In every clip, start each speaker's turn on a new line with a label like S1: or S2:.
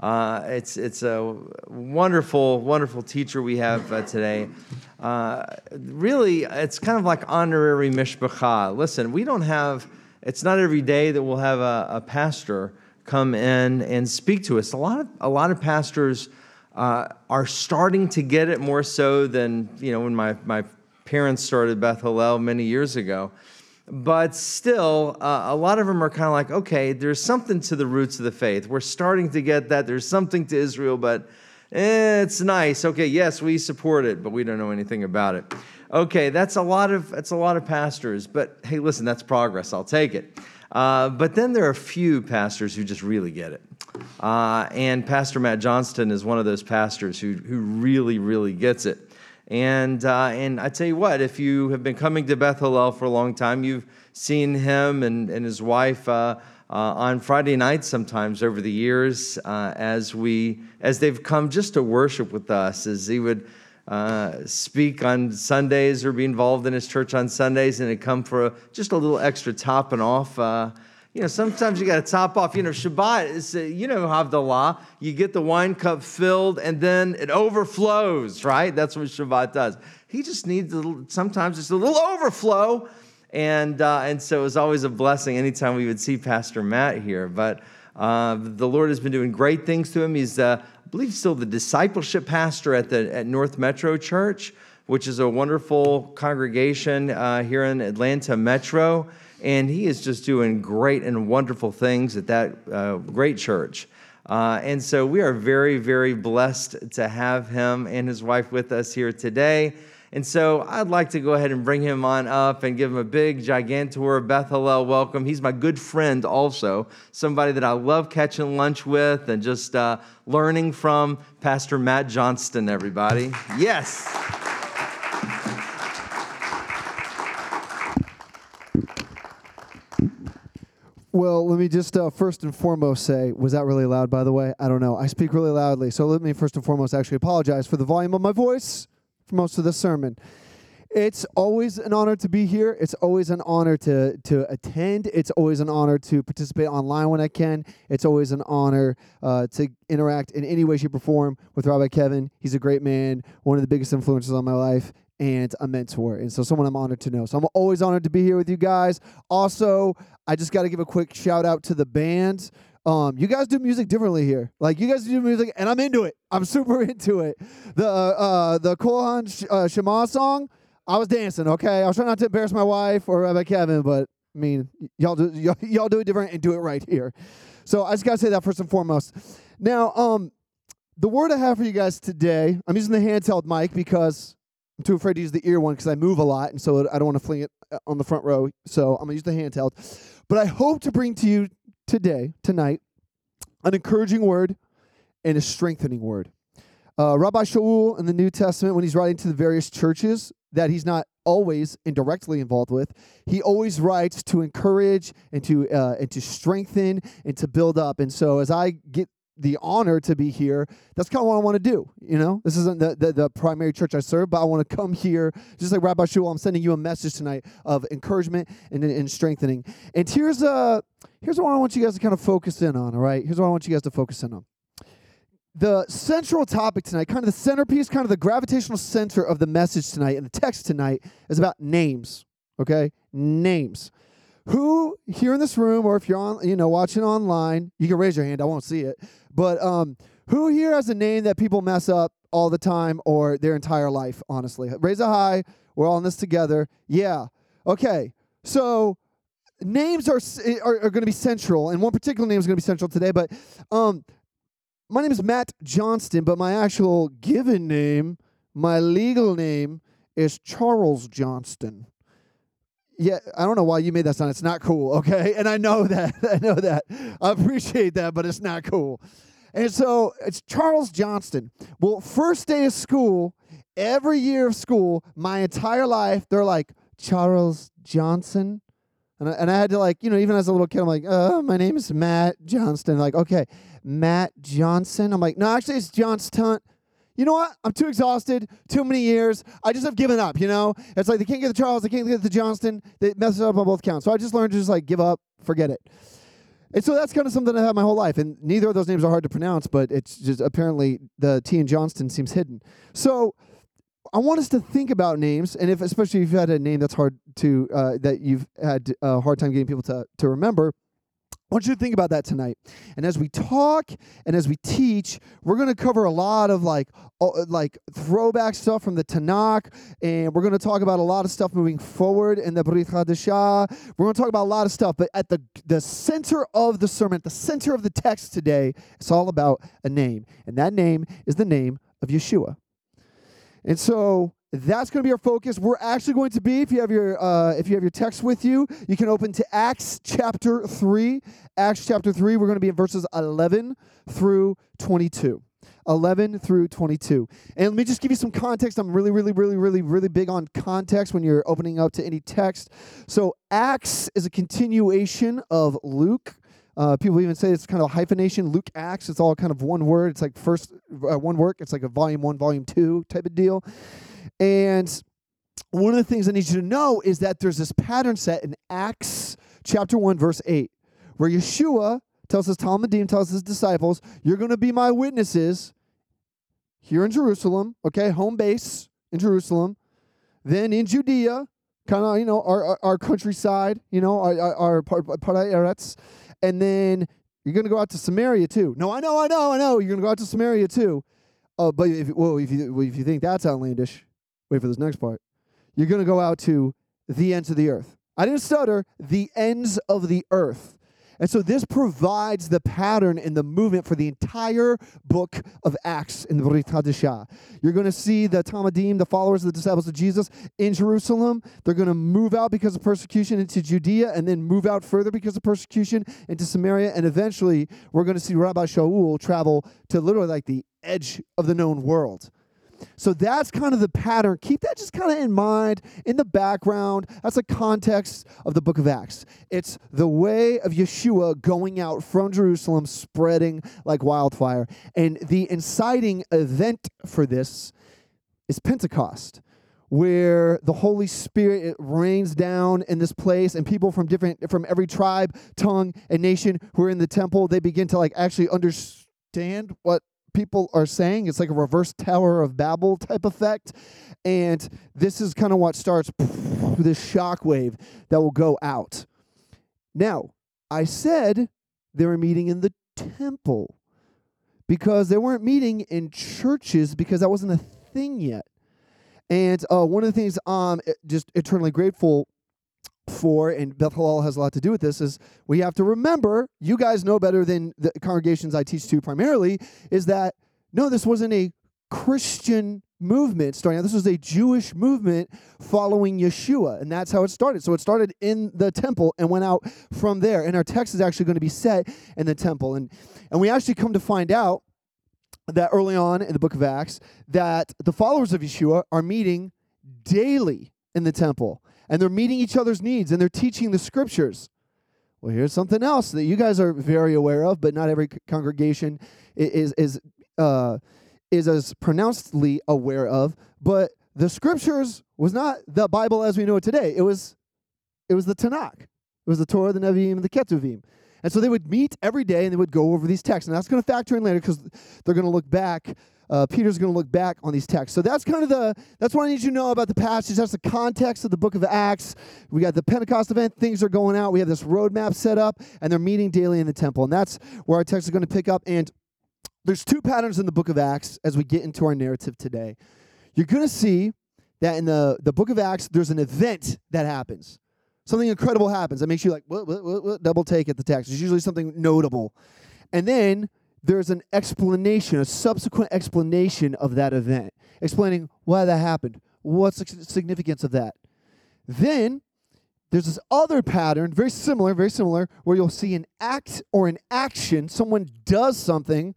S1: Uh, it's it's a wonderful, wonderful teacher we have uh, today. Uh, really, it's kind of like honorary mishpacha. Listen, we don't have. It's not every day that we'll have a, a pastor come in and speak to us. A lot of a lot of pastors uh, are starting to get it more so than you know when my my parents started Beth Hallel many years ago. But still, uh, a lot of them are kind of like, okay, there's something to the roots of the faith. We're starting to get that. There's something to Israel, but eh, it's nice. Okay, yes, we support it, but we don't know anything about it. Okay, that's a lot of that's a lot of pastors. But hey, listen, that's progress. I'll take it. Uh, but then there are a few pastors who just really get it. Uh, and Pastor Matt Johnston is one of those pastors who, who really, really gets it. And, uh, and I tell you what, if you have been coming to Beth Hallel for a long time, you've seen him and, and his wife uh, uh, on Friday nights sometimes over the years uh, as, we, as they've come just to worship with us, as he would uh, speak on Sundays or be involved in his church on Sundays, and it come for a, just a little extra topping off. You know, sometimes you got to top off. You know, Shabbat is, uh, you know, Havdalah. You get the wine cup filled, and then it overflows. Right? That's what Shabbat does. He just needs a sometimes just a little overflow, and uh, and so it was always a blessing anytime we would see Pastor Matt here. But uh, the Lord has been doing great things to him. He's uh, I believe still the discipleship pastor at the at North Metro Church, which is a wonderful congregation uh, here in Atlanta Metro, and he is just doing great and wonderful things at that uh, great church. Uh, and so we are very, very blessed to have him and his wife with us here today. And so I'd like to go ahead and bring him on up and give him a big, gigantor Beth Hallel welcome. He's my good friend, also, somebody that I love catching lunch with and just uh, learning from. Pastor Matt Johnston, everybody. Yes.
S2: Well, let me just uh, first and foremost say, was that really loud, by the way? I don't know. I speak really loudly. So let me first and foremost actually apologize for the volume of my voice for most of the sermon. It's always an honor to be here. It's always an honor to to attend. It's always an honor to participate online when I can. It's always an honor uh, to interact in any way, shape, or form with Rabbi Kevin. He's a great man, one of the biggest influences on my life, and a mentor. And so, someone I'm honored to know. So, I'm always honored to be here with you guys. Also, I just got to give a quick shout out to the band. Um, you guys do music differently here. Like you guys do music, and I'm into it. I'm super into it. The uh, uh the Kol Sh- uh, Shema song, I was dancing. Okay, I was trying not to embarrass my wife or Rabbi Kevin, but I mean, y'all do y'all, y'all do it different and do it right here. So I just gotta say that first and foremost. Now, um, the word I have for you guys today, I'm using the handheld mic because I'm too afraid to use the ear one because I move a lot, and so I don't want to fling it uh, on the front row. So I'm gonna use the handheld. But I hope to bring to you today, tonight, an encouraging word and a strengthening word. Uh, Rabbi Shaul in the New Testament, when he's writing to the various churches that he's not always indirectly involved with, he always writes to encourage and to uh, and to strengthen and to build up. And so, as I get the honor to be here, that's kind of what I want to do. You know, this isn't the, the, the primary church I serve, but I want to come here, just like Rabbi Shaul. I'm sending you a message tonight of encouragement and, and strengthening. And here's a here's what I want you guys to kind of focus in on. All right, here's what I want you guys to focus in on the central topic tonight, kind of the centerpiece, kind of the gravitational center of the message tonight and the text tonight is about names. Okay? Names. Who here in this room, or if you're on, you know, watching online, you can raise your hand. I won't see it. But um, who here has a name that people mess up all the time or their entire life? Honestly, raise a high. We're all in this together. Yeah. Okay. So names are are, are going to be central, and one particular name is going to be central today. But um, my name is Matt Johnston, but my actual given name, my legal name, is Charles Johnston. Yeah, I don't know why you made that sound. It's not cool, okay? And I know that. I know that. I appreciate that, but it's not cool. And so it's Charles Johnston. Well, first day of school, every year of school, my entire life, they're like, Charles Johnson. And I, and I had to like, you know, even as a little kid, I'm like, uh, my name is Matt Johnston. Like, okay, Matt Johnson. I'm like, no, actually, it's Johnston. You know what? I'm too exhausted. Too many years. I just have given up. You know, it's like they can't get the Charles, they can't get the Johnston. They mess it up on both counts. So I just learned to just like give up, forget it. And so that's kind of something I have had my whole life. And neither of those names are hard to pronounce, but it's just apparently the T in Johnston seems hidden. So I want us to think about names, and if especially if you've had a name that's hard to uh, that you've had a hard time getting people to to remember. I want you to think about that tonight. And as we talk and as we teach, we're going to cover a lot of like like throwback stuff from the Tanakh, and we're going to talk about a lot of stuff moving forward in the Brit Hadashah. We're going to talk about a lot of stuff, but at the the center of the sermon, at the center of the text today, it's all about a name, and that name is the name of Yeshua. And so that's going to be our focus. We're actually going to be, if you have your uh, if you have your text with you, you can open to Acts chapter three. Acts chapter three. We're going to be in verses eleven through twenty-two. 11 through 22. And let me just give you some context. I'm really, really, really, really, really big on context when you're opening up to any text. So, Acts is a continuation of Luke. Uh, people even say it's kind of a hyphenation. Luke Acts. It's all kind of one word. It's like first uh, one work. It's like a volume one, volume two type of deal. And one of the things I need you to know is that there's this pattern set in Acts chapter one, verse eight, where Yeshua tells his Talmidim, tells his disciples, "You're going to be my witnesses here in Jerusalem. Okay, home base in Jerusalem, then in Judea." Kind of, you know, our, our, our countryside, you know, our, our, our Eretz, and then you're going to go out to Samaria too. No, I know, I know, I know. You're going to go out to Samaria too. Uh, but if well, if you well, if you think that's outlandish, wait for this next part. You're going to go out to the ends of the earth. I didn't stutter. The ends of the earth. And so this provides the pattern and the movement for the entire book of Acts in the Brit Hadashah. You're going to see the Talmidim, the followers of the disciples of Jesus, in Jerusalem. They're going to move out because of persecution into Judea and then move out further because of persecution into Samaria. And eventually, we're going to see Rabbi Shaul travel to literally like the edge of the known world. So that's kind of the pattern. Keep that just kind of in mind in the background. That's the context of the book of Acts. It's the way of Yeshua going out from Jerusalem, spreading like wildfire. And the inciting event for this is Pentecost where the Holy Spirit rains down in this place, and people from different from every tribe, tongue, and nation who are in the temple, they begin to like actually understand what people are saying. It's like a reverse Tower of Babel type effect. And this is kind of what starts this shock wave that will go out. Now, I said they were meeting in the temple because they weren't meeting in churches because that wasn't a thing yet. And uh, one of the things I'm just eternally grateful for, and Beth has a lot to do with this, is we have to remember, you guys know better than the congregations I teach to primarily, is that no, this wasn't a Christian movement starting out. This was a Jewish movement following Yeshua, and that's how it started. So it started in the temple and went out from there. And our text is actually going to be set in the temple. And and we actually come to find out that early on in the book of Acts that the followers of Yeshua are meeting daily in the temple and they're meeting each other's needs and they're teaching the scriptures. Well, here's something else that you guys are very aware of, but not every congregation is is uh, is as pronouncedly aware of. But the scriptures was not the Bible as we know it today. It was it was the Tanakh. It was the Torah, the Nevi'im, and the Ketuvim. And so they would meet every day and they would go over these texts. And that's going to factor in later because they're going to look back. Uh, Peter's going to look back on these texts. So that's kind of the, that's what I need you to know about the passage. That's the context of the book of Acts. We got the Pentecost event, things are going out. We have this roadmap set up, and they're meeting daily in the temple. And that's where our text is going to pick up. And there's two patterns in the book of Acts as we get into our narrative today. You're going to see that in the, the book of Acts, there's an event that happens. Something incredible happens that makes you like, what, what, what, what? double take at the text. It's usually something notable. And then there's an explanation, a subsequent explanation of that event, explaining why that happened, what's the significance of that. Then there's this other pattern, very similar, very similar, where you'll see an act or an action. Someone does something,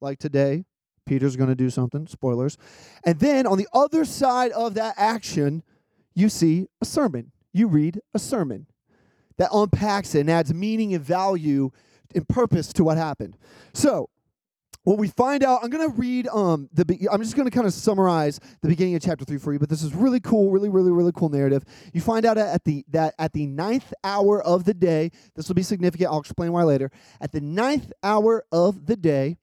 S2: like today, Peter's going to do something, spoilers. And then on the other side of that action, you see a sermon. You read a sermon that unpacks it and adds meaning and value and purpose to what happened. So, what we find out, I'm going to read um the be- I'm just going to kind of summarize the beginning of chapter 3 for you, but this is really cool, really really really cool narrative. You find out at the that at the ninth hour of the day, this will be significant, I'll explain why later. At the ninth hour of the day,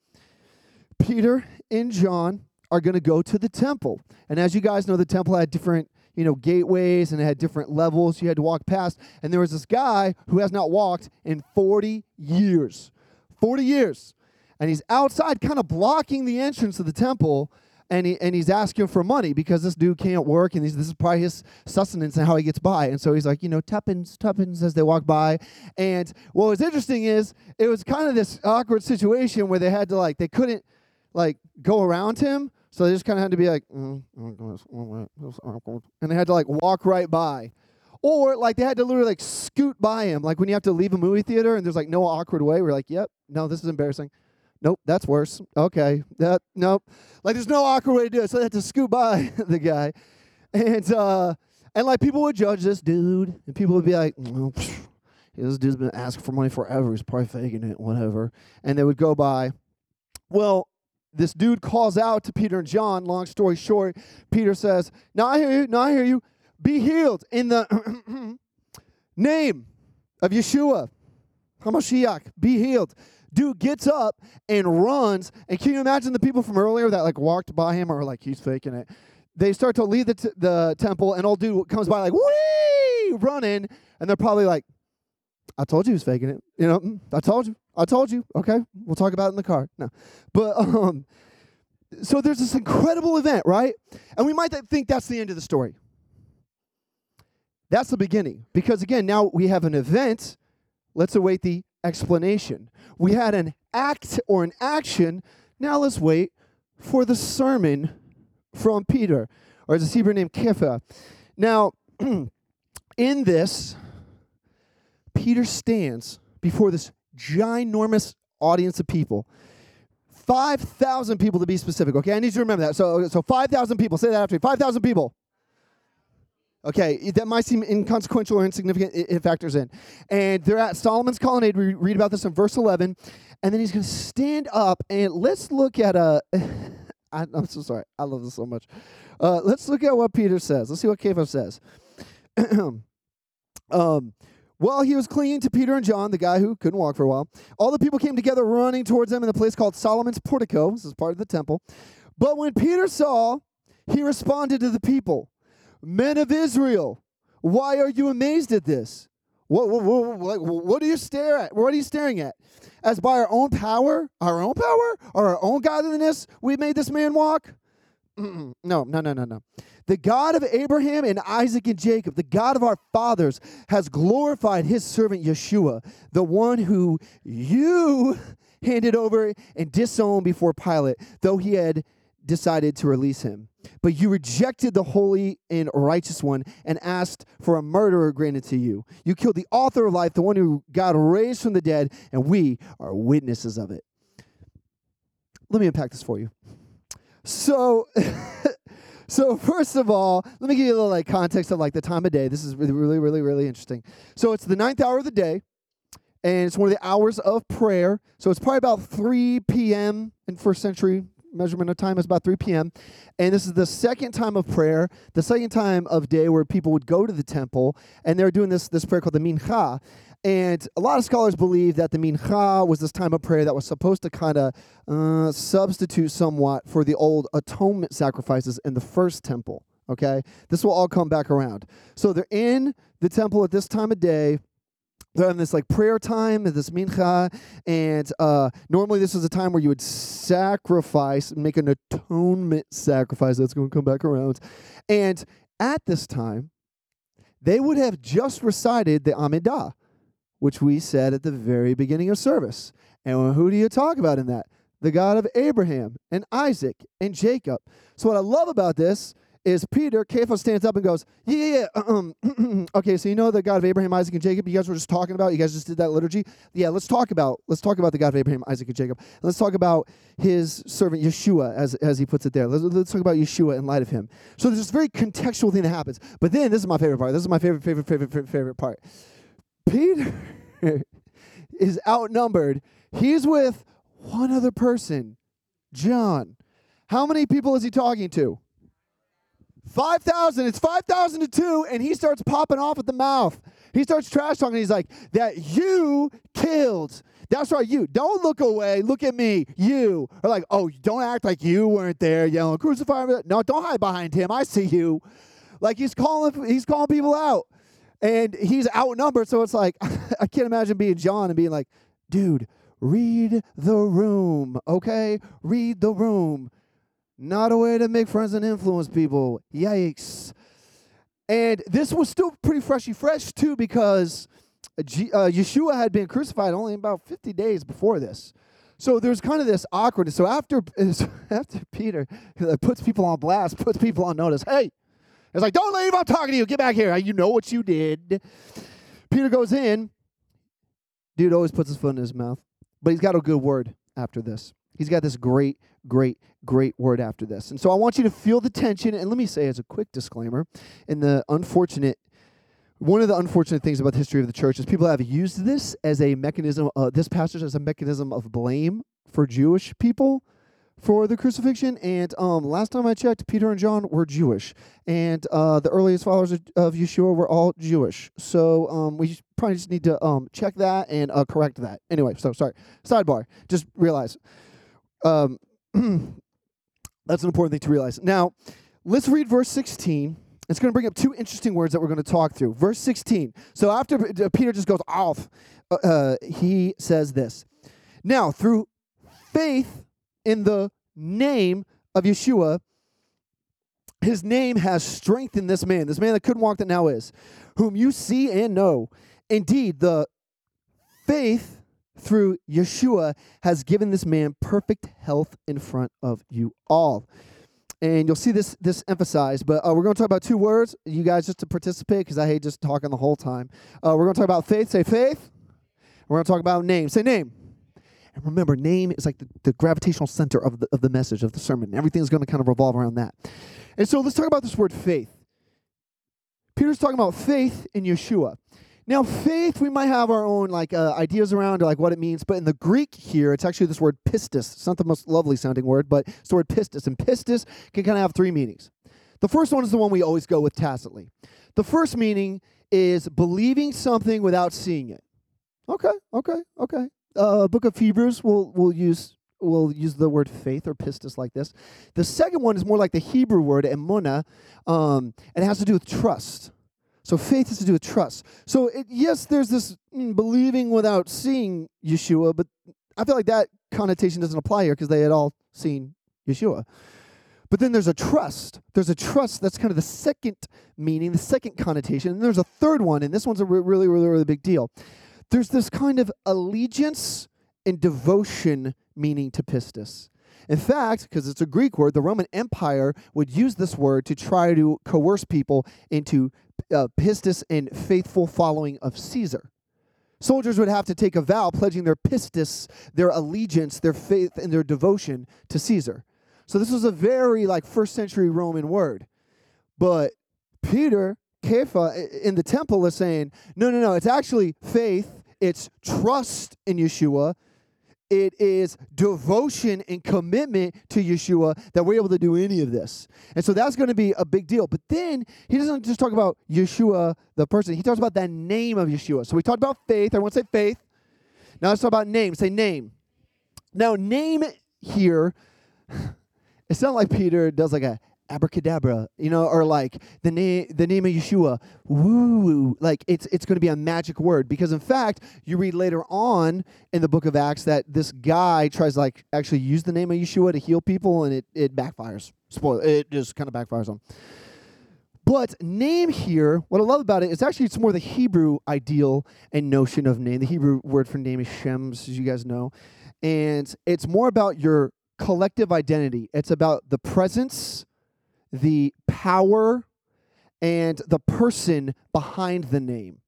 S2: Peter and John are going to go to the temple. And as you guys know, the temple had different, you know, gateways and it had different levels you had to walk past. And there was this guy who has not walked in 40 years. 40 years. And he's outside kind of blocking the entrance of the temple and he, and he's asking for money because this dude can't work and this is probably his sustenance and how he gets by. And so he's like, you know, tuppence, tuppence as they walk by. And what was interesting is it was kind of this awkward situation where they had to like, they couldn't like go around him. So they just kind of had to be like, mm, and they had to like walk right by. Or like they had to literally like scoot by him. Like when you have to leave a movie theater and there's like no awkward way. We're like, yep, no, this is embarrassing. Nope, that's worse. Okay, that nope. Like there's no awkward way to do it. So they had to scoot by the guy, and uh, and like people would judge this dude, and people would be like, this dude's been asking for money forever. He's probably faking it, whatever. And they would go by. Well, this dude calls out to Peter and John. Long story short, Peter says, Now I hear you, now I hear you. Be healed in the name of Yeshua, Hamashiach. Be healed. Dude gets up and runs. And can you imagine the people from earlier that like walked by him or like he's faking it? They start to leave the, t- the temple, and old dude comes by like, wee, running. And they're probably like, I told you he was faking it. You know, mm, I told you. I told you. Okay, we'll talk about it in the car. No, but um, so there's this incredible event, right? And we might think that's the end of the story. That's the beginning, because again, now we have an event. Let's await the explanation. We had an act or an action. Now let's wait for the sermon from Peter, or as a Hebrew name Kepha. Now, in this, Peter stands before this ginormous audience of people. 5,000 people to be specific, okay? I need you to remember that. So, so 5,000 people. Say that after me. 5,000 people. Okay, that might seem inconsequential or insignificant. It, factors in. And they're at Solomon's colonnade. We read about this in verse 11. And then he's going to stand up and let's look at a. I, I'm so sorry. I love this so much. Uh, let's look at what Peter says. Let's see what Kepha says. um, while he was clinging to Peter and John, the guy who couldn't walk for a while, all the people came together running towards them in the place called Solomon's portico. This is part of the temple. But when Peter saw, he responded to the people Men of Israel, why are you amazed at this? What, what, what, what, do you stare at? What are you staring at? As by our own power, our own power, or our own godliness, we made this man walk? No, no, no, no, no. The God of Abraham and Isaac and Jacob, the God of our fathers, has glorified his servant Yeshua, the one who you handed over and disowned before Pilate, though he had decided to release him. But you rejected the holy and righteous one and asked for a murderer granted to you. You killed the author of life, the one who God raised from the dead, and we are witnesses of it. Let me unpack this for you. So, So first of all, let me give you a little like context of like the time of day. This is really, really, really, interesting. So it's the ninth hour of the day, and it's one of the hours of prayer. So it's probably about 3 p.m. in first century measurement of time is about 3 p.m. And this is the second time of prayer, the second time of day where people would go to the temple, and they're doing this this prayer called the Mincha. And a lot of scholars believe that the mincha was this time of prayer that was supposed to kind of uh, substitute somewhat for the old atonement sacrifices in the first temple. Okay, this will all come back around. So they're in the temple at this time of day. They're in this like prayer time this mincha, and uh, normally this is a time where you would sacrifice, make an atonement sacrifice. That's going to come back around, and at this time, they would have just recited the Amidah, which we said at the very beginning of service. And who do you talk about in that? The God of Abraham and Isaac and Jacob. So what I love about this is Peter, Kepha stands up and goes, Yeah, yeah, yeah. Um, okay, so you know the God of Abraham, Isaac, and Jacob you guys were just talking about? You guys just did that liturgy? Yeah, let's talk about let's talk about the God of Abraham, Isaac, and Jacob. Let's talk about his servant Yeshua, as, as he puts it there. Let's, let's talk about Yeshua in light of him. So there's this very contextual thing that happens. But then this is my favorite part. This is my favorite, favorite, favorite, favorite part. Peter is outnumbered. He's with one other person, John. How many people is he talking to? 5,000. It's 5,000 to 2, and he starts popping off at the mouth. He starts trash talking. He's like, That you killed. That's right, you. Don't look away. Look at me. You. are like, Oh, don't act like you weren't there yelling, Crucify me. No, don't hide behind him. I see you. Like he's calling, he's calling people out. And he's outnumbered. So it's like, I can't imagine being John and being like, Dude, read the room, okay? Read the room. Not a way to make friends and influence people. Yikes. And this was still pretty freshy fresh, too, because uh, Yeshua had been crucified only about 50 days before this. So there's kind of this awkwardness. So after, after Peter puts people on blast, puts people on notice, hey, it's like, don't leave, I'm talking to you, get back here. You know what you did. Peter goes in. Dude always puts his foot in his mouth, but he's got a good word after this. He's got this great, great, great word after this. And so I want you to feel the tension. And let me say, as a quick disclaimer, in the unfortunate, one of the unfortunate things about the history of the church is people have used this as a mechanism, uh, this passage as a mechanism of blame for Jewish people for the crucifixion. And um, last time I checked, Peter and John were Jewish, and uh, the earliest followers of, of Yeshua were all Jewish. So um, we probably just need to um, check that and uh, correct that. Anyway, so sorry. Sidebar. Just realize. Um, that's an important thing to realize. Now, let's read verse 16. It's going to bring up two interesting words that we're going to talk through. Verse 16. So after uh, Peter just goes off, uh, uh, he says this Now, through faith in the name of Yeshua, his name has strengthened this man, this man that couldn't walk that now is, whom you see and know. Indeed, the faith through Yeshua has given this man perfect health in front of you all. And you'll see this this emphasized, but uh, we're going to talk about two words. You guys just to participate because I hate just talking the whole time. Uh, we're going to talk about faith. Say faith. We're going to talk about name. Say name. And remember, name is like the, the gravitational center of the, of the message, of the sermon. Everything's going to kind of revolve around that. And so let's talk about this word faith. Peter's talking about faith in Yeshua. Now, faith, we might have our own like uh, ideas around like what it means, but in the Greek here, it's actually this word pistis. It's not the most lovely sounding word, but it's the word pistis. And pistis can kind of have three meanings. The first one is the one we always go with tacitly. The first meaning is believing something without seeing it. Okay, okay, okay. Uh, Book of Hebrews will will use will use the word faith or pistis like this. The second one is more like the Hebrew word emuna, um, and it has to do with trust. So faith has to do with trust. So it, yes, there's this mm, believing without seeing Yeshua, but I feel like that connotation doesn't apply here because they had all seen Yeshua. But then there's a trust. There's a trust that's kind of the second meaning, the second connotation. And there's a third one, and this one's a re- really, really, really big deal. There's this kind of allegiance and devotion meaning to pistis. In fact, because it's a Greek word, the Roman Empire would use this word to try to coerce people into uh, pistis and faithful following of Caesar. Soldiers would have to take a vow pledging their pistis, their allegiance, their faith, and their devotion to Caesar. So this was a very like first century Roman word. But Peter, Kepha in the temple is saying, no, no, no, it's actually faith, it's trust in Yeshua, it is devotion and commitment to Yeshua that we're able to do any of this. And so that's going to be a big deal. But then he doesn't just talk about Yeshua, the person, he talks about that name of Yeshua. So we talked about faith. Everyone say faith. Now let's talk about name. Say name. Now, name here, it's not like Peter does like a abracadabra, you know, or like the name the name of Yeshua, woo. Like it's it's going to be a magic word because in fact, you read later on in the book of Acts that this guy tries to like actually use the name of Yeshua to heal people and it it backfires. Spoiler, it just kind of backfires on. But name here, what I love about it is actually it's more the Hebrew ideal and notion of name. The Hebrew word for name is Shems, as you guys know. And it's more about your collective identity. It's about the presence the power and the person behind the name.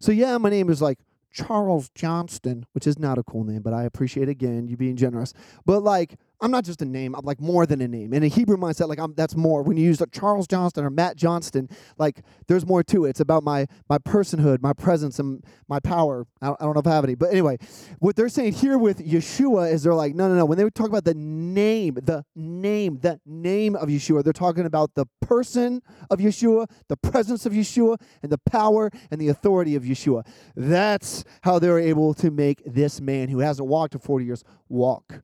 S2: So, yeah, my name is like Charles Johnston, which is not a cool name, but I appreciate again you being generous. But like, I'm not just a name. I'm like more than a name. In a Hebrew mindset, like I'm, that's more. When you use like Charles Johnston or Matt Johnston, like there's more to it. It's about my my personhood, my presence, and my power. I don't, I don't know if I have any, but anyway, what they're saying here with Yeshua is they're like, no, no, no. When they talk about the name, the name, the name of Yeshua, they're talking about the person of Yeshua, the presence of Yeshua, and the power and the authority of Yeshua. That's how they're able to make this man who hasn't walked in 40 years walk.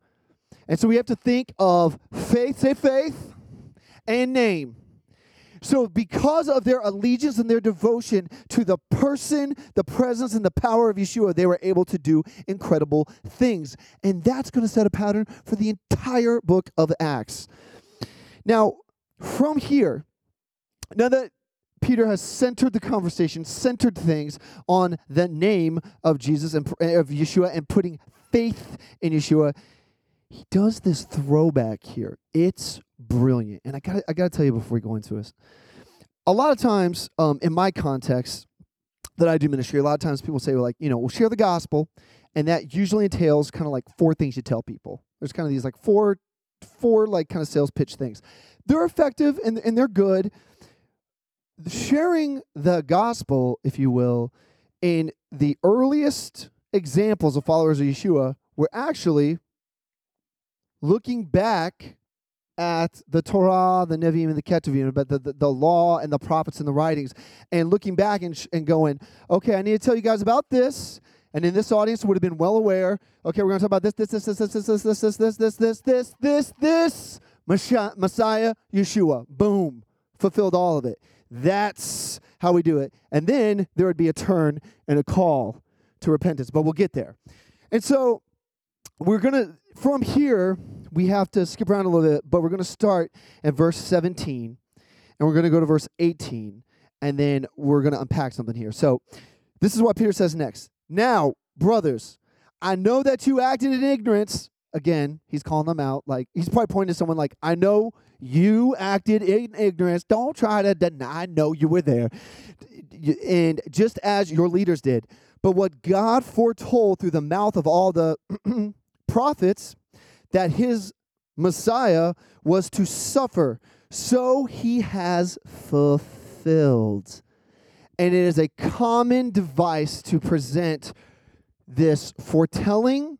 S2: And so we have to think of faith, say faith, and name. So, because of their allegiance and their devotion to the person, the presence, and the power of Yeshua, they were able to do incredible things. And that's going to set a pattern for the entire book of Acts. Now, from here, now that Peter has centered the conversation, centered things on the name of Jesus and of Yeshua and putting faith in Yeshua, he does this throwback here. It's brilliant. And I got I got to tell you before we go into this. A lot of times um, in my context that I do ministry, a lot of times people say like, you know, we'll share the gospel and that usually entails kind of like four things you tell people. There's kind of these like four four like kind of sales pitch things. They're effective and and they're good. Sharing the gospel, if you will, in the earliest examples of followers of Yeshua were actually looking back at the Torah, the Nevi'im, and the Ketuvim, about the, the, the, law and the prophets and the writings, and looking back and, sh- and going, okay, I need to tell you guys about this. And in this audience would have been well aware, okay, we're going to talk about this, this, this, this, this, this, this, this, this, this, this, this, this, this, this, Messiah, Yeshua. Boom. Fulfilled all of it. That's how we do it. And then there would be a turn and a call to repentance, but we'll get there. And so we're going to, from here, we have to skip around a little bit, but we're going to start at verse 17 and we're going to go to verse 18 and then we're going to unpack something here. So, this is what Peter says next. Now, brothers, I know that you acted in ignorance. Again, he's calling them out. Like, he's probably pointing to someone like, I know you acted in ignorance. Don't try to deny. I know you were there. And just as your leaders did. But what God foretold through the mouth of all the prophets that his Messiah was to suffer. So he has fulfilled. And it is a common device to present this foretelling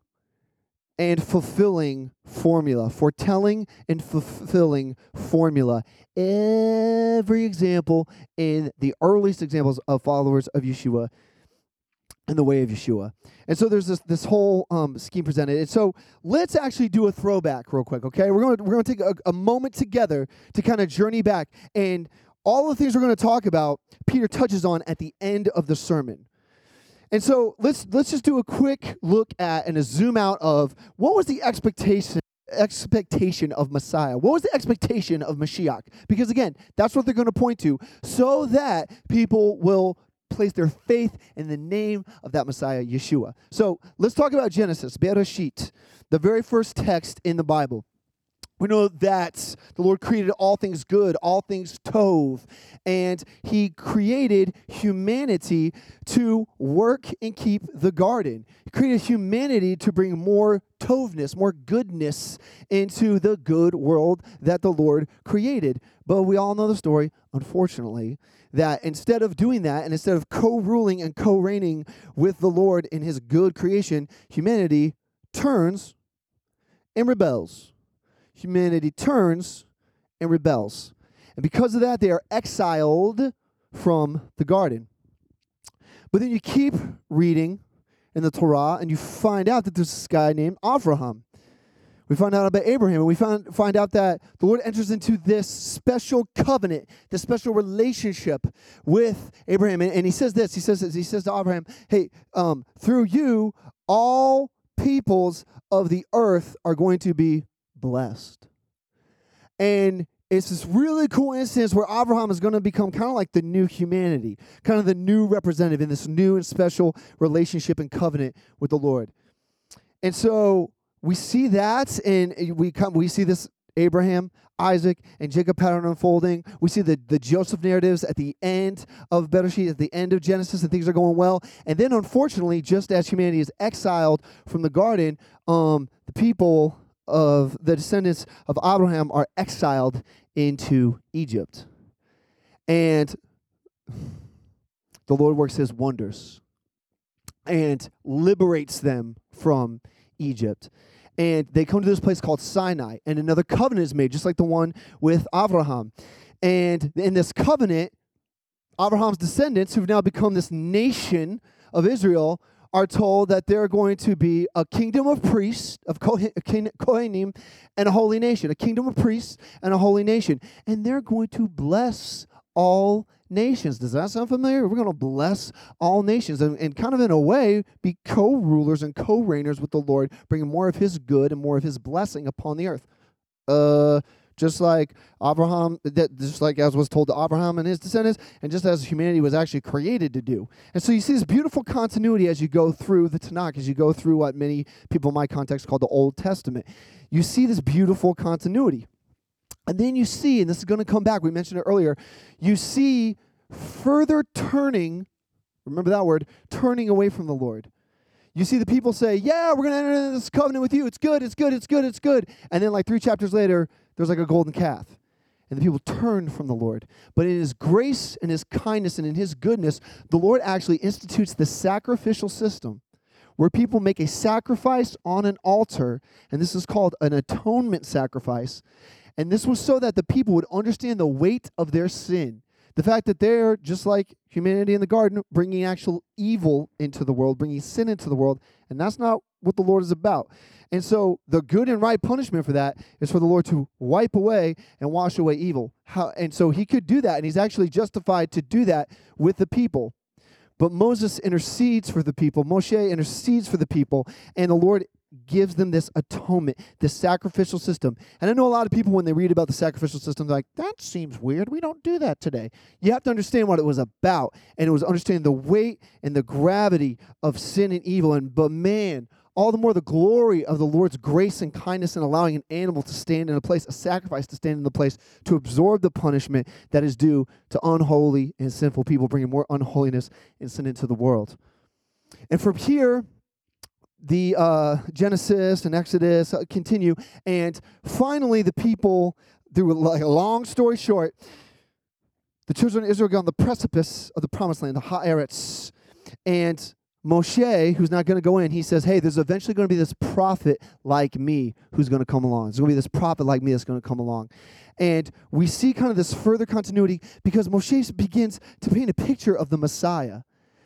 S2: and fulfilling formula. Foretelling and fulfilling formula. Every example in the earliest examples of followers of Yeshua in the way of Yeshua. And so there's this this whole um, scheme presented. And so let's actually do a throwback real quick, okay? We're to we're to take a, a moment together to kind of journey back and all the things we're to talk about Peter touches on at the end of the sermon. And so let's let's just do a quick look at and a zoom out of what was the expectation expectation of Messiah? What was the expectation of Mashiach? Because again, that's what they're going to point to so that people will place their faith in the name of that Messiah, Yeshua. So let's talk about Genesis, Bereshit, the very first text in the Bible. We know that the Lord created all things good, all things tov, and He created humanity to work and keep the garden. He created humanity to bring more tovness, more goodness into the good world that the Lord created. But we all know the story, unfortunately, that instead of doing that and instead of co ruling and co reigning with the Lord in His good creation, humanity turns and rebels. Humanity turns and rebels. And because of that, they are exiled from the garden. But then you keep reading in the Torah and you find out that there's this guy named Avraham. We find out about Abraham, and we find, find out that the Lord enters into this special covenant, this special relationship with Abraham. And, and he says this, he says this, he says to Abraham, hey, um, through you, all peoples of the earth are going to be blessed. And it's this really cool instance where Abraham is going to become kind of like the new humanity, kind of the new representative in this new and special relationship and covenant with the Lord. And so we see that, and we come, we see this Abraham, Isaac, and Jacob pattern unfolding. We see the, the Joseph narratives at the end of Bereshit, at the end of Genesis, and things are going well. And then, unfortunately, just as humanity is exiled from the garden, um, the people of the descendants of Abraham are exiled into Egypt. And the Lord works his wonders and liberates them from Egypt and they come to this place called Sinai, and another covenant is made, just like the one with Abraham. And in this covenant, Abraham's descendants, who've now become this nation of Israel, are told that they're going to be a kingdom of priests, of Kohanim, and a holy nation, a kingdom of priests and a holy nation. And they're going to bless all nations. Does that sound familiar? We're going to bless all nations and, and kind of in a way be co rulers and co reigners with the Lord, bringing more of his good and more of his blessing upon the earth. Uh, just like Abraham, that just like as was told to Abraham and his descendants, and just as humanity was actually created to do. And so you see this beautiful continuity as you go through the Tanakh, as you go through what many people in my context call the Old Testament. You see this beautiful continuity. And then you see, and this is going to come back, we mentioned it earlier, you see further turning, remember that word, turning away from the Lord. You see the people say, Yeah, we're going to enter into this covenant with you. It's good, it's good, it's good, it's good. And then, like three chapters later, there's like a golden calf. And the people turn from the Lord. But in His grace and His kindness and in His goodness, the Lord actually institutes the sacrificial system where people make a sacrifice on an altar. And this is called an atonement sacrifice. And this was so that the people would understand the weight of their sin. The fact that they're, just like humanity in the garden, bringing actual evil into the world, bringing sin into the world. And that's not what the Lord is about. And so the good and right punishment for that is for the Lord to wipe away and wash away evil. How, and so he could do that, and he's actually justified to do that with the people. But Moses intercedes for the people, Moshe intercedes for the people, and the Lord gives them this atonement, this sacrificial system. And I know a lot of people, when they read about the sacrificial system, they're like, that seems weird. We don't do that today. You have to understand what it was about. And it was understanding the weight and the gravity of sin and evil. And, but man, all the more the glory of the Lord's grace and kindness in allowing an animal to stand in a place, a sacrifice to stand in the place, to absorb the punishment that is due to unholy and sinful people, bringing more unholiness and sin into the world. And from here, the uh, Genesis and Exodus uh, continue, and finally, the people, through like a long story short, the children of Israel get on the precipice of the promised land, the Haaretz, and Moshe, who's not going to go in, he says, Hey, there's eventually going to be this prophet like me who's going to come along. There's going to be this prophet like me that's going to come along. And we see kind of this further continuity because Moshe begins to paint a picture of the Messiah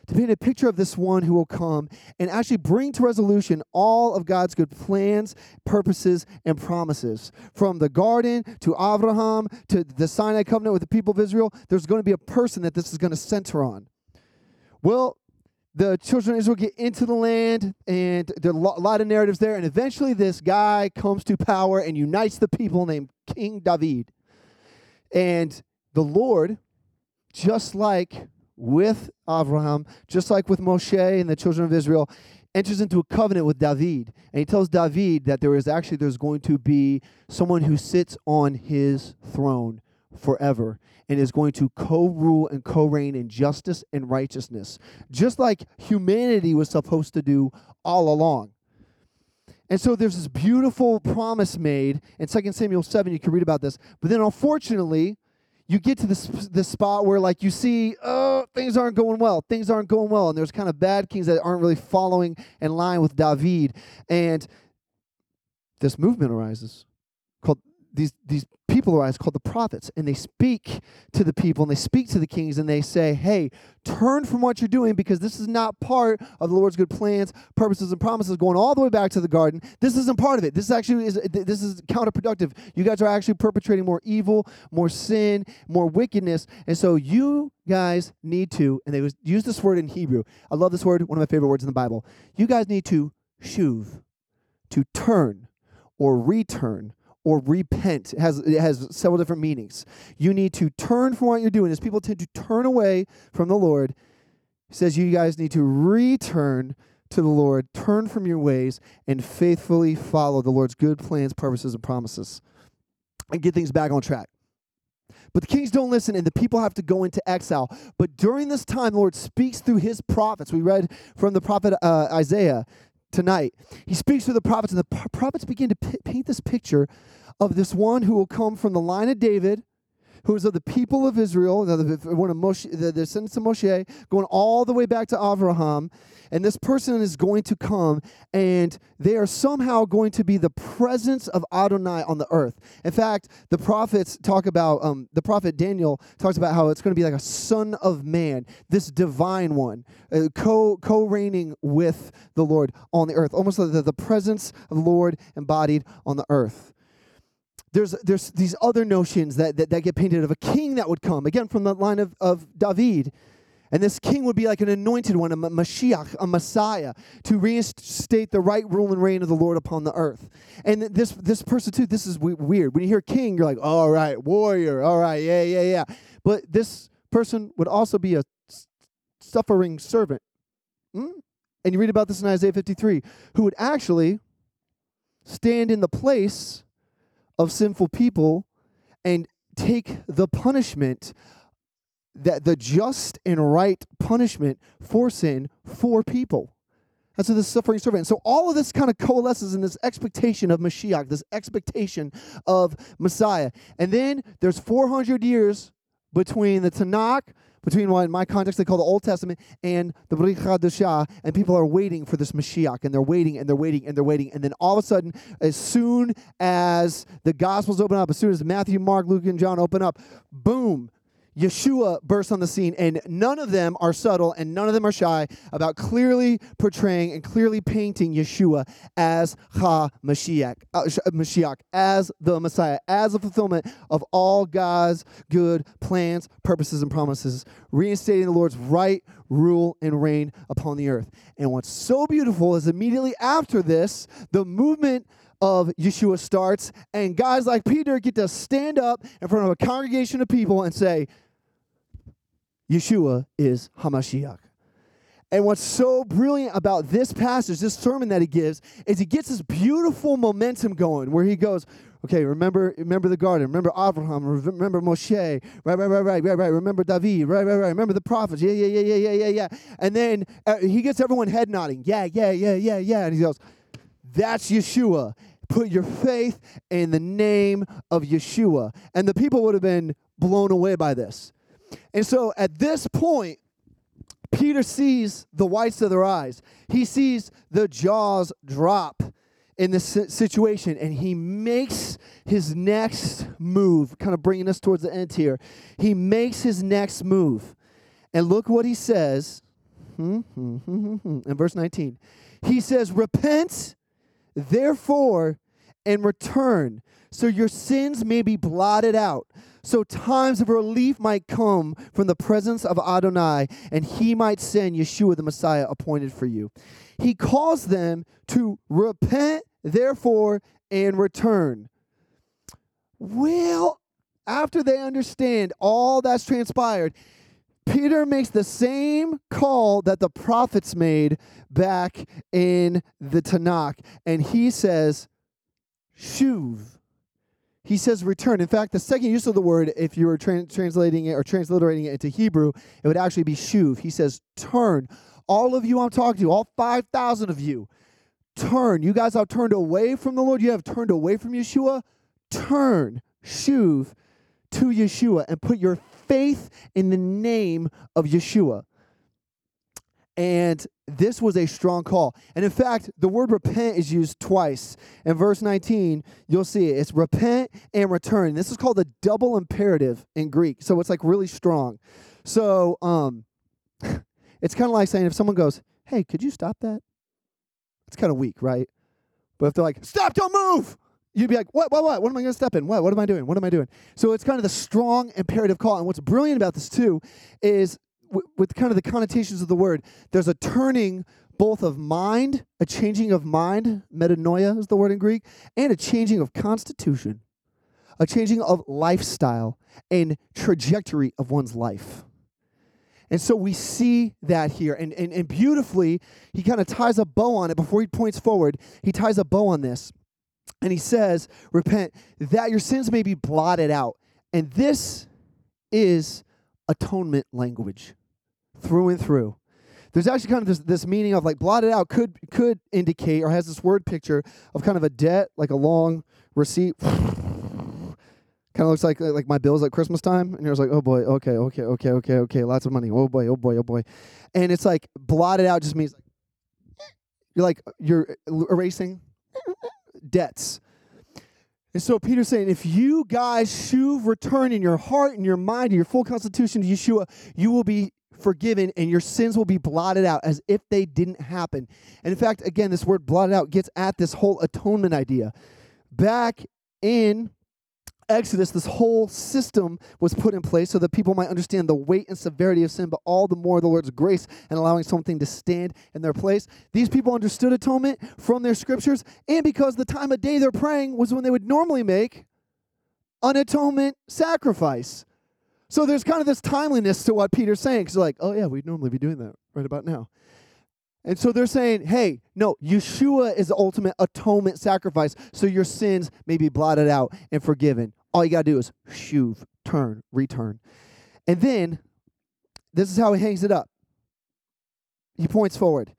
S2: to paint a picture of this one who will come and actually bring to resolution all of God's good plans, purposes, and promises. From the garden to Abraham to the Sinai covenant with the people of Israel, there's going to be a person that this is going to center on. Well, the children of Israel get into the land, and there are a lot of narratives there. And eventually, this guy comes to power and unites the people named King David. And the Lord, just like with Abraham, just like with Moshe and the children of Israel, enters into a covenant with David. And he tells David that there is actually there's going to be someone who sits on his throne forever and is going to co-rule and co-reign in justice and righteousness, just like humanity was supposed to do all along. And so there's this beautiful promise made in 2 Samuel 7. You can read about this. But then, unfortunately, you get to this this spot where like you see oh things aren't going well things aren't going well and there's kind of bad kings that aren't really following in line with david and this movement arises called these these people arise called the prophets and they speak to the people and they speak to the kings and they say hey turn from what you're doing because this is not part of the lord's good plans purposes and promises going all the way back to the garden. This isn't part of it. This is actually is this is counterproductive. You guys are actually perpetrating more evil more sin more wickedness and so you guys need to and they use this word in hebrew. I love this word one of my favorite words in the bible. You guys need to shuv to turn or return or repent. It has, it has several different meanings. You need to turn from what you're doing. As people tend to turn away from the Lord, he says you guys need to return to the Lord, turn from your ways, and faithfully follow the Lord's good plans, purposes, and promises, and get things back on track. But the kings don't listen, and the people have to go into exile. But during this time, the Lord speaks through his prophets. We read from the prophet uh, Isaiah tonight. He speaks to the prophets, and the prophets begin to p- paint this picture of this one who will come from the line of David, who is of the people of Israel, one of Moshe, the descendants of Moshe, going all the way back to Abraham. And this person is going to come, and they are somehow going to be the presence of Adonai on the earth. In fact, the prophets talk about, um, the prophet Daniel talks about how it's going to be like a son of man, this divine one, uh, co reigning with the Lord on the earth, almost like the, the presence of the Lord embodied on the earth there's there's these other notions that, that, that get painted of a king that would come again from the line of, of David. And this king would be like an anointed one, a Mashiach, a Messiah, to reinstate the right rule and reign of the Lord upon the earth. And this this person too, this is weird. When you hear king, you're like, all right, warrior, all right, yeah, yeah, yeah. But this person would also be a suffering servant. Mm? And you read about this in Isaiah 53, who would actually stand in the place of sinful people and take the punishment that the just and right punishment for sin for people. That's what the suffering servant. So all of this kind of coalesces in this expectation of Mashiach, this expectation of Messiah. And then there's 400 years between the Tanakh between what in my context they call the Old Testament and the Brit Chadashah, and people are waiting for this Mashiach, and they're waiting and they're waiting and they're waiting, and then all of a sudden, as soon as the Gospels open up, as soon as Matthew, Mark, Luke, and John open up, boom, Yeshua bursts on the scene, and none of them are subtle and none of them are shy about clearly portraying and clearly painting Yeshua as Ha Mashiach, uh, Mashiach, as the Messiah, as the fulfillment of all God's good plans, purposes, and promises, reinstating the Lord's right rule and reign upon the earth. And what's so beautiful is immediately after this, the movement of Yeshua starts, and guys like Peter get to stand up in front of a congregation of people and say, Yeshua is Hamashiach. And what's so brilliant about this passage, this sermon that he gives, is he gets this beautiful momentum going where he goes, okay, remember, remember the garden, remember Abraham, remember Moshe, right, right, right, right, right, right, remember David, right, right, right, remember the prophets, yeah, yeah, yeah, yeah, yeah, yeah, yeah. And then uh, he gets everyone head nodding, yeah, yeah, yeah, yeah, yeah. And he goes, that's Yeshua. Put your faith in the name of Yeshua. And the people would have been blown away by this. And so at this point, Peter sees the whites of their eyes. He sees the jaws drop in this situation and he makes his next move, kind of bringing us towards the end here. He makes his next move. And look what he says in verse 19. He says, Repent, therefore, and return, so your sins may be blotted out so times of relief might come from the presence of Adonai, and he might send Yeshua the Messiah appointed for you. He calls them to repent, therefore, and return. Well, after they understand all that's transpired, Peter makes the same call that the prophets made back in the Tanakh, and he says, Shuv he says return. In fact, the second use of the word, if you were tra- translating it or transliterating it into Hebrew, it would actually be shuv. He says turn. All of you I'm talking to, all 5,000 of you, turn. You guys have turned away from the Lord. You have turned away from Yeshua. Turn, shuv, to Yeshua and put your faith in the name of Yeshua. And this was a strong call. And in fact, the word repent is used twice. In verse 19, you'll see it. It's repent and return. This is called a double imperative in Greek. So it's like really strong. So um, it's kind of like saying if someone goes, Hey, could you stop that? It's kind of weak, right? But if they're like, Stop, don't move, you'd be like, What, what, what? What am I going to step in? What, what am I doing? What am I doing? So it's kind of the strong imperative call. And what's brilliant about this, too, is with kind of the connotations of the word, there's a turning both of mind, a changing of mind, metanoia is the word in Greek, and a changing of constitution, a changing of lifestyle and trajectory of one's life. And so we see that here. And, and, and beautifully, he kind of ties a bow on it before he points forward. He ties a bow on this. And he says, Repent, that your sins may be blotted out. And this is atonement language through and through. There's actually kind of this, this meaning of like blotted out could could indicate or has this word picture of kind of a debt, like a long receipt. kind of looks like like my bills at Christmas time, and you're like, oh boy, okay, okay, okay, okay, okay, lots of money. Oh boy, oh boy, oh boy, and it's like blotted out just means like you're like you're erasing debts. And so Peter's saying, if you guys shuv return in your heart and your mind and your full constitution to Yeshua, you will be forgiven and your sins will be blotted out as if they didn't happen. And in fact, again, this word blotted out gets at this whole atonement idea. Back in Exodus, this whole system was put in place so that people might understand the weight and severity of sin, but all the more the Lord's grace and allowing something to stand in their place. These people understood atonement from their scriptures, and because the time of day they're praying was when they would normally make an atonement sacrifice. So there's kind of this timeliness to what Peter's saying. Because like, oh yeah, we'd normally be doing that right about now. And so they're saying, hey, no, Yeshua is the ultimate atonement sacrifice, so your sins may be blotted out and forgiven. All you got to do is shuv, turn, return. And then, this is how he hangs it up. He points forward.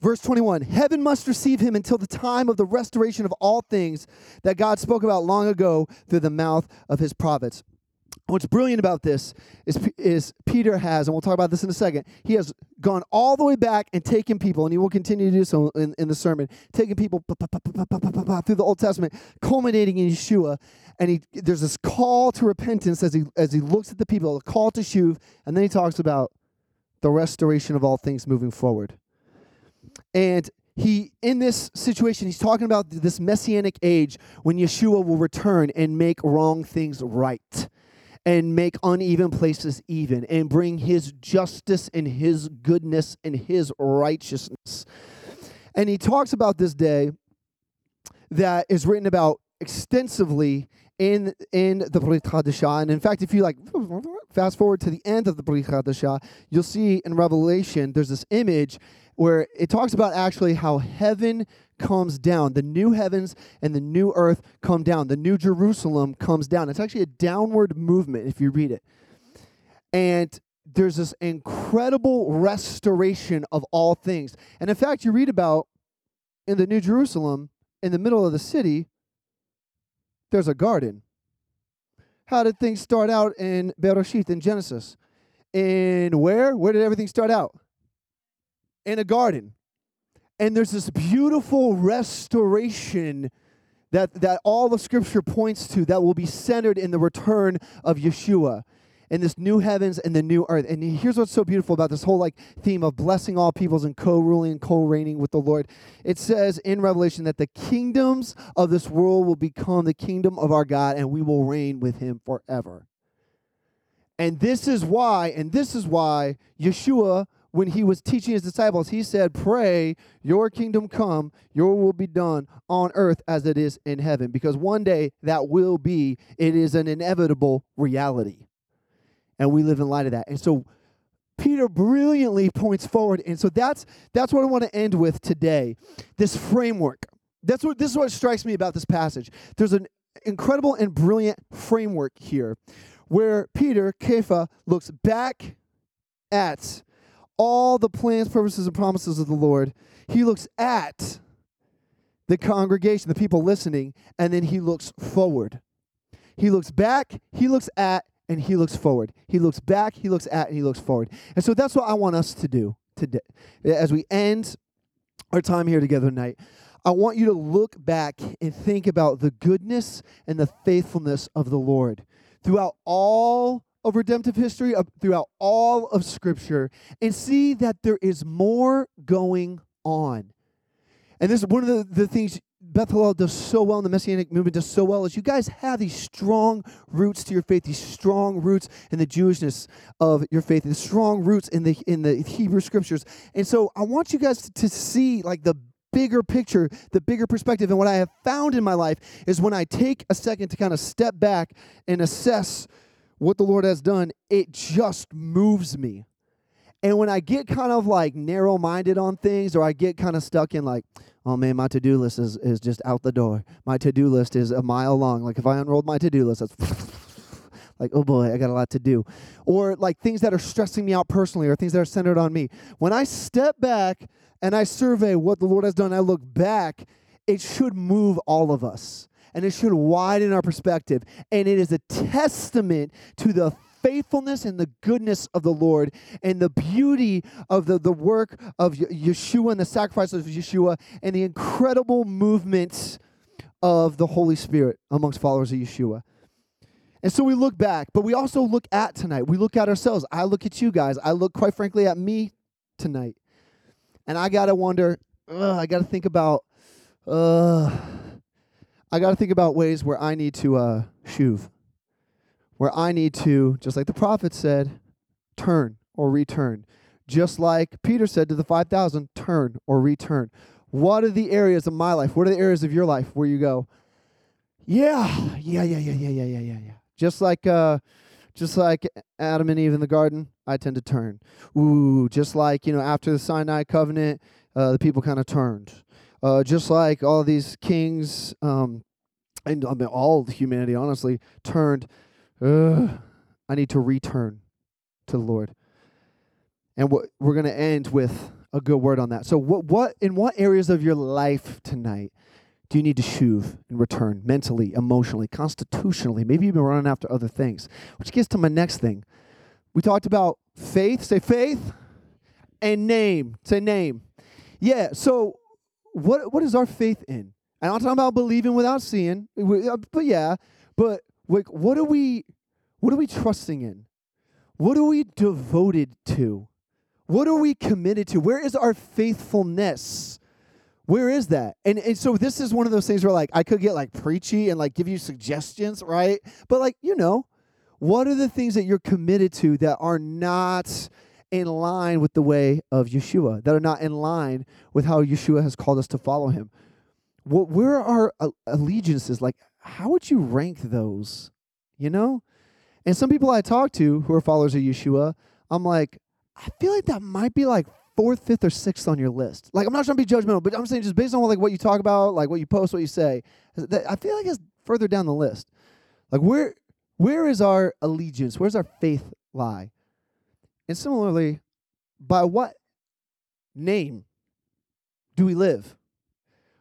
S2: Verse 21 Heaven must receive him until the time of the restoration of all things that God spoke about long ago through the mouth of his prophets. What's brilliant about this is, is Peter has, and we'll talk about this in a second, he has gone all the way back and taken people, and he will continue to do so in, in the sermon, taking people through the Old Testament, culminating in Yeshua. And he, there's this call to repentance as he, as he looks at the people, a call to shuv, and then he talks about the restoration of all things moving forward. And he in this situation he's talking about this messianic age when yeshua will return and make wrong things right and make uneven places even and bring his justice and his goodness and his righteousness. And he talks about this day that is written about extensively in in the Brit Hadashah. And in fact, if you like fast forward to the end of the Brit Hadashah, you'll see in Revelation there's this image where it talks about actually how heaven comes down. The new heavens and the new earth come down. The new Jerusalem comes down. It's actually a downward movement if you read it. And there's this incredible restoration of all things. And in fact, you read about in the New Jerusalem, in the middle of the city, there's a garden. How did things start out in Bereshit, in Genesis? In where? Where did everything start out? In a garden. And there's this beautiful restoration that, that all the scripture points to that will be centered in the return of Yeshua in this new heavens and the new earth. And here's what's so beautiful about this whole like theme of blessing all peoples and co-ruling and co-reigning with the Lord. It says in Revelation that the kingdoms of this world will become the kingdom of our God and we will reign with him forever. And this is why, and this is why Yeshua when he was teaching his disciples, he said, Pray, your kingdom come, your will be done on earth as it is in heaven. Because one day that will be, it is an inevitable reality. And we live in light of that. And so Peter brilliantly points forward. And so that's that's what I want to end with today. This framework. That's what this is what strikes me about this passage. There's an incredible and brilliant framework here where Peter, Kepha, looks back at all the plans, purposes, and promises of the Lord. He looks at the congregation, the people listening, and then he looks forward. He looks back, he looks at, and he looks forward. He looks back, he looks at, and he looks forward. And so that's what I want us to do today. As we end our time here together tonight, I want you to look back and think about the goodness and the faithfulness of the Lord throughout all of redemptive history, throughout all of Scripture, and see that there is more going on. And this is one of the, the things Beth Hallel does so well, and the Messianic movement does so well, is you guys have these strong roots to your faith, these strong roots in the Jewishness of your faith, the strong roots in the in the Hebrew scriptures. And so I want you guys to see like the bigger picture, the bigger perspective. And what I have found in my life is when I take a second to kind of step back and assess what the Lord has done, it just moves me. And when I get kind of like narrow minded on things, or I get kind of stuck in like, oh man, my to do list is, is just out the door. My to do list is a mile long. Like if I unrolled my to do list, that's like, oh boy, I got a lot to do. Or like things that are stressing me out personally, or things that are centered on me. When I step back and I survey what the Lord has done, I look back, it should move all of us and it should widen our perspective. And it is a testament to the faithfulness and the goodness of the Lord and the beauty of the, the work of Yeshua and the sacrifice of Yeshua and the incredible movements of the Holy Spirit amongst followers of Yeshua. And so we look back, but we also look at tonight. We look at ourselves. I look at you guys. I look, quite frankly, at me tonight. And I got to wonder, I got to think about, I got to think about ways where I need to uh, shuv, where I need to, just like the prophet said, turn or return. Just like Peter said to the 5,000, turn or return. What are the areas of my life? What are the areas of your life where you go, yeah, yeah, yeah, yeah, yeah, yeah, yeah, yeah, yeah. Just like, uh, just like Adam and Eve in the garden, I tend to turn. Ooh, just like you know, after the Sinai covenant, uh, the people kind of turned. Uh, just like all these kings, um, and I mean all humanity, honestly, turned. I need to return to the Lord, and we're going to end with a good word on that. So, what, what, in what areas of your life tonight do you need to shuv and return mentally, emotionally, constitutionally? Maybe you've been running after other things, which gets to my next thing. We talked about faith. Say faith, and name. Say name. Yeah. So what what is our faith in? And I'm talking about believing without seeing, uh, but yeah, but like, what are we, what are we trusting in? What are we devoted to? What are we committed to? Where is our faithfulness? Where is that? And and so this is one of those things where like I could get like preachy and like give you suggestions, right? But like you know, what are the things that you're committed to that are not in line with the way of Yeshua, that are not in line with how Yeshua has called us to follow him. What, where are our allegiances? Like, how would you rank those? You know? And some people I talk to who are followers of Yeshua, I'm like, I feel like that might be like fourth, fifth, or sixth on your list. Like, I'm not trying to be judgmental, but I'm saying just based on like what you talk about, like what you post, what you say, I feel like it's further down the list. Like, where where is our allegiance? Where's our faith lie? And similarly, by what name do we live?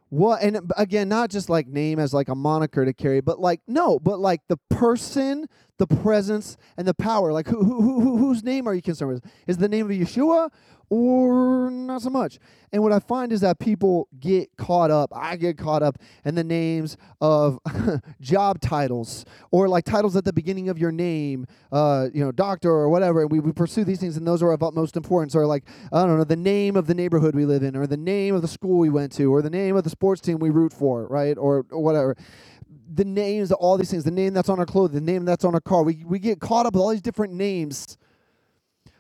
S2: What and again, not just like name as like a moniker to carry, but like no, but like the person, the presence, and the power. Like who, who, who whose name are you concerned with? Is the name of Yeshua or not so much. And what I find is that people get caught up, I get caught up in the names of job titles or like titles at the beginning of your name, uh, you know, doctor or whatever. And we, we pursue these things and those are of utmost importance. Or like, I don't know, the name of the neighborhood we live in or the name of the school we went to or the name of the sports team we root for, right? Or, or whatever the names, all these things, the name that's on our clothes, the name that's on our car. We, we get caught up with all these different names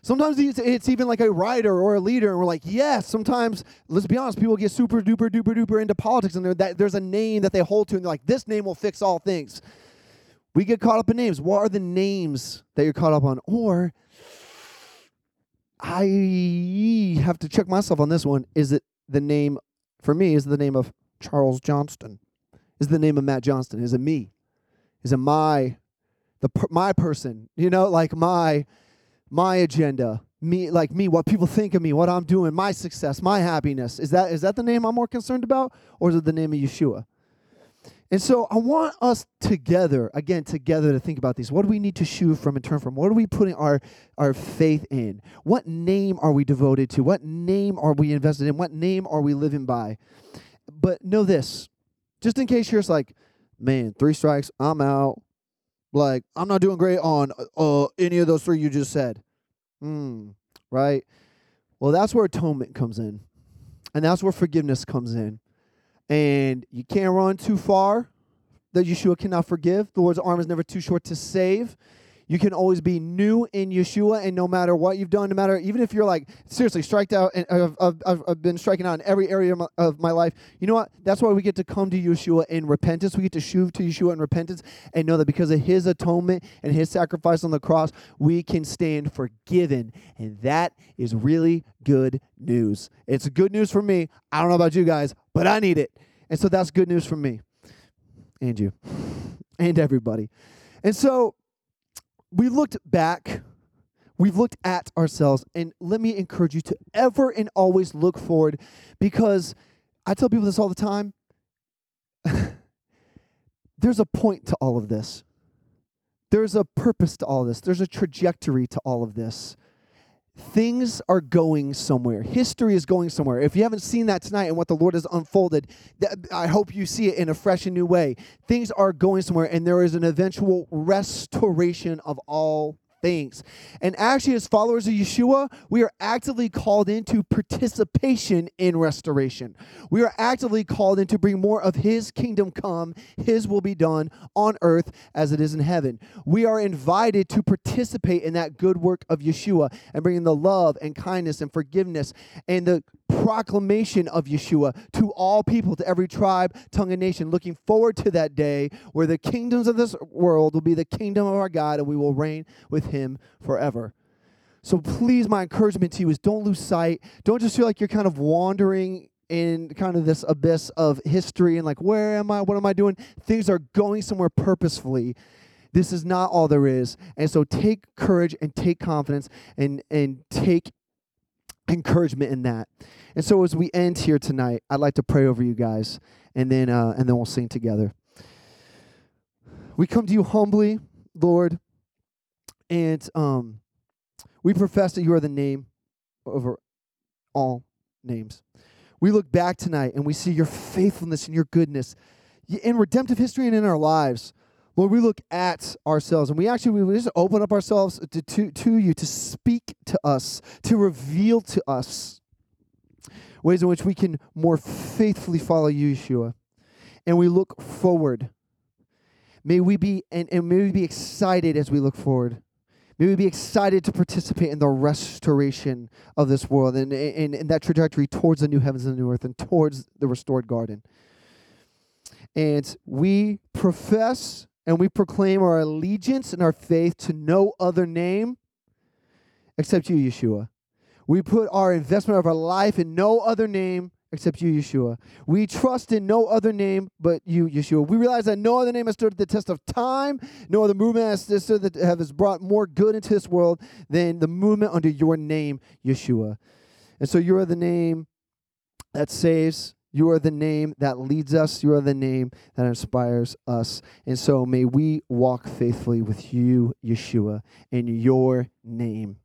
S2: Sometimes it's even like a writer or a leader, and we're like, yes. Sometimes, let's be honest, people get super duper duper duper into politics, and that, there's a name that they hold to, and they're like, this name will fix all things. We get caught up in names. What are the names that you're caught up on? Or I have to check myself on this one. Is it the name, for me, is it the name of Charles Johnston? Is the name of Matt Johnston? Is it me? Is it my, the my person? You know, like my my agenda, me like me, what people think of me, what I'm doing, my success, my happiness. Is that is that the name I'm more concerned about, or is it the name of Yeshua? And so I want us together, again, together to think about these. What do we need to shuv from and turn from? What are we putting our, our faith in? What name are we devoted to? What name are we invested in? What name are we living by? But know this, just in case you're just like, man, three strikes, I'm out. Like, I'm not doing great on uh, any of those three you just said. Hmm, right? Well, that's where atonement comes in. And that's where forgiveness comes in and you can't run too far that Yeshua cannot forgive. The Lord's arm is never too short to save. You can always be new in Yeshua, and no matter what you've done, no matter even if you're like seriously striked out, and I've, I've, I've been striking out in every area of my, of my, life. You know what? That's why we get to come to Yeshua in repentance. We get to shuv to Yeshua in repentance, and know that because of His atonement and His sacrifice on the cross, we can stand forgiven, and that is really good news. It's good news for me. I don't know about you guys, but I need it, and so that's good news for me, and you, and everybody, and so we looked back, we've looked at ourselves, and let me encourage you to ever and always look forward because I tell people this all the time. There's a point to all of this. There's a purpose to all this. There's a trajectory to all of this things are going somewhere. History is going somewhere. If you haven't seen that tonight and what the Lord has unfolded, I hope you see it in a fresh and new way. Things are going somewhere, and there is an eventual restoration of all things. And actually, as followers of Yeshua, we are actively called into participation in restoration. We are actively called in to bring more of His kingdom come, His will be done on earth as it is in heaven. We are invited to participate in that good work of Yeshua and bringing the love and kindness and forgiveness and the proclamation of Yeshua to all people, to every tribe, tongue, and nation, looking forward to that day where the kingdoms of this world will be the kingdom of our God and we will reign with him forever. So please, my encouragement to you is don't lose sight. Don't just feel like you're kind of wandering in kind of this abyss of history and like, where am I? What am I doing? Things are going somewhere purposefully. This is not all there is. And so take courage and take confidence and, and take encouragement in that. And so as we end here tonight, I'd like to pray over you guys, and then uh, and then we'll sing together. We come to you humbly, Lord, and um, we profess that you are the name over all names. We look back tonight and we see your faithfulness and your goodness in redemptive history and in our lives. Lord, we look at ourselves and we actually we just open up ourselves to, to, to you to speak to us, to reveal to us ways in which we can more faithfully follow you, Yeshua. And we look forward. May we be and, and may we be excited as we look forward. May we be excited to participate in the restoration of this world and in that trajectory towards the new heavens and the new earth and towards the restored garden. And we profess and we proclaim our allegiance and our faith to no other name except you, Yeshua. We put our investment of our life in no other name except you, Yeshua. We trust in no other name but you, Yeshua. We realize that no other name has stood the test of time, no other movement has stood that has brought more good into this world than the movement under your name, Yeshua. And so you are the name that saves, you are the name that leads us. You are the name that inspires us. And so may we walk faithfully with you, Yeshua, in your name.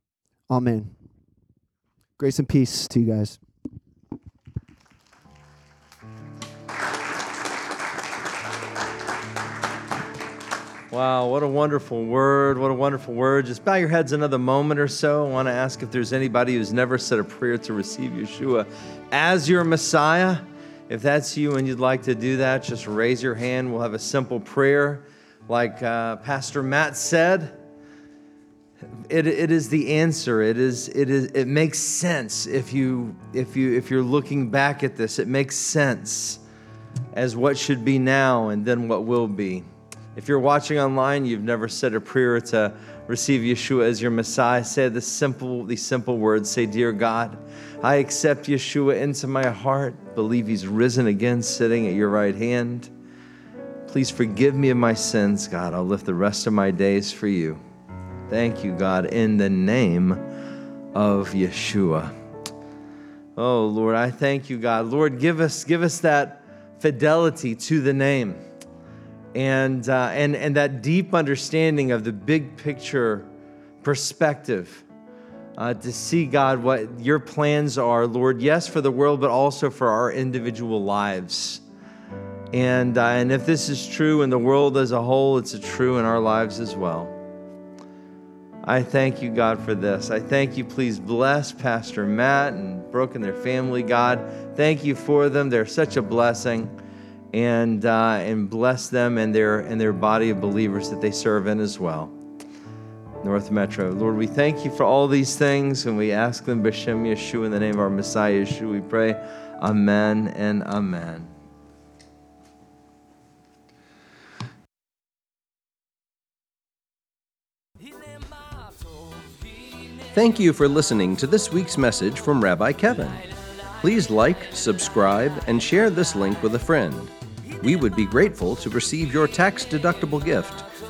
S2: Amen. Grace and peace to you guys.
S1: Wow, what a wonderful word. What a wonderful word. Just bow your heads another moment or so. I want to ask if there's anybody who's never said a prayer to receive Yeshua as your Messiah. If that's you and you'd like to do that, just raise your hand. We'll have a simple prayer. Like uh, Pastor Matt said, it, it is the answer. It is it is it makes sense if you if you if you're looking back at this. It makes sense as what should be now and then what will be. If you're watching online, you've never said a prayer to receive Yeshua as your Messiah, say the simple, these simple words. Say, Dear God, I accept Yeshua into my heart, believe he's risen again, sitting at your right hand. Please forgive me of my sins, God. I'll live the rest of my days for you. Thank you, God, in the name of Yeshua. Oh, Lord, I thank you, God. Lord, give us, give us that fidelity to the name and, uh, and, and that deep understanding of the big picture perspective. Uh, to see, God, what your plans are, Lord, yes, for the world, but also for our individual lives. And, uh, and if this is true in the world as a whole, it's true in our lives as well. I thank you, God, for this. I thank you. Please bless Pastor Matt and Brooke and their family, God. Thank you for them. They're such a blessing. And, uh, and bless them and their, and their body of believers that they serve in as well. North Metro. Lord, we thank you for all these things and we ask them, B'Shem Yeshua, in the name of our Messiah Yeshua, we pray. Amen and amen.
S3: Thank you for listening to this week's message from Rabbi Kevin. Please like, subscribe, and share this link with a friend. We would be grateful to receive your tax deductible gift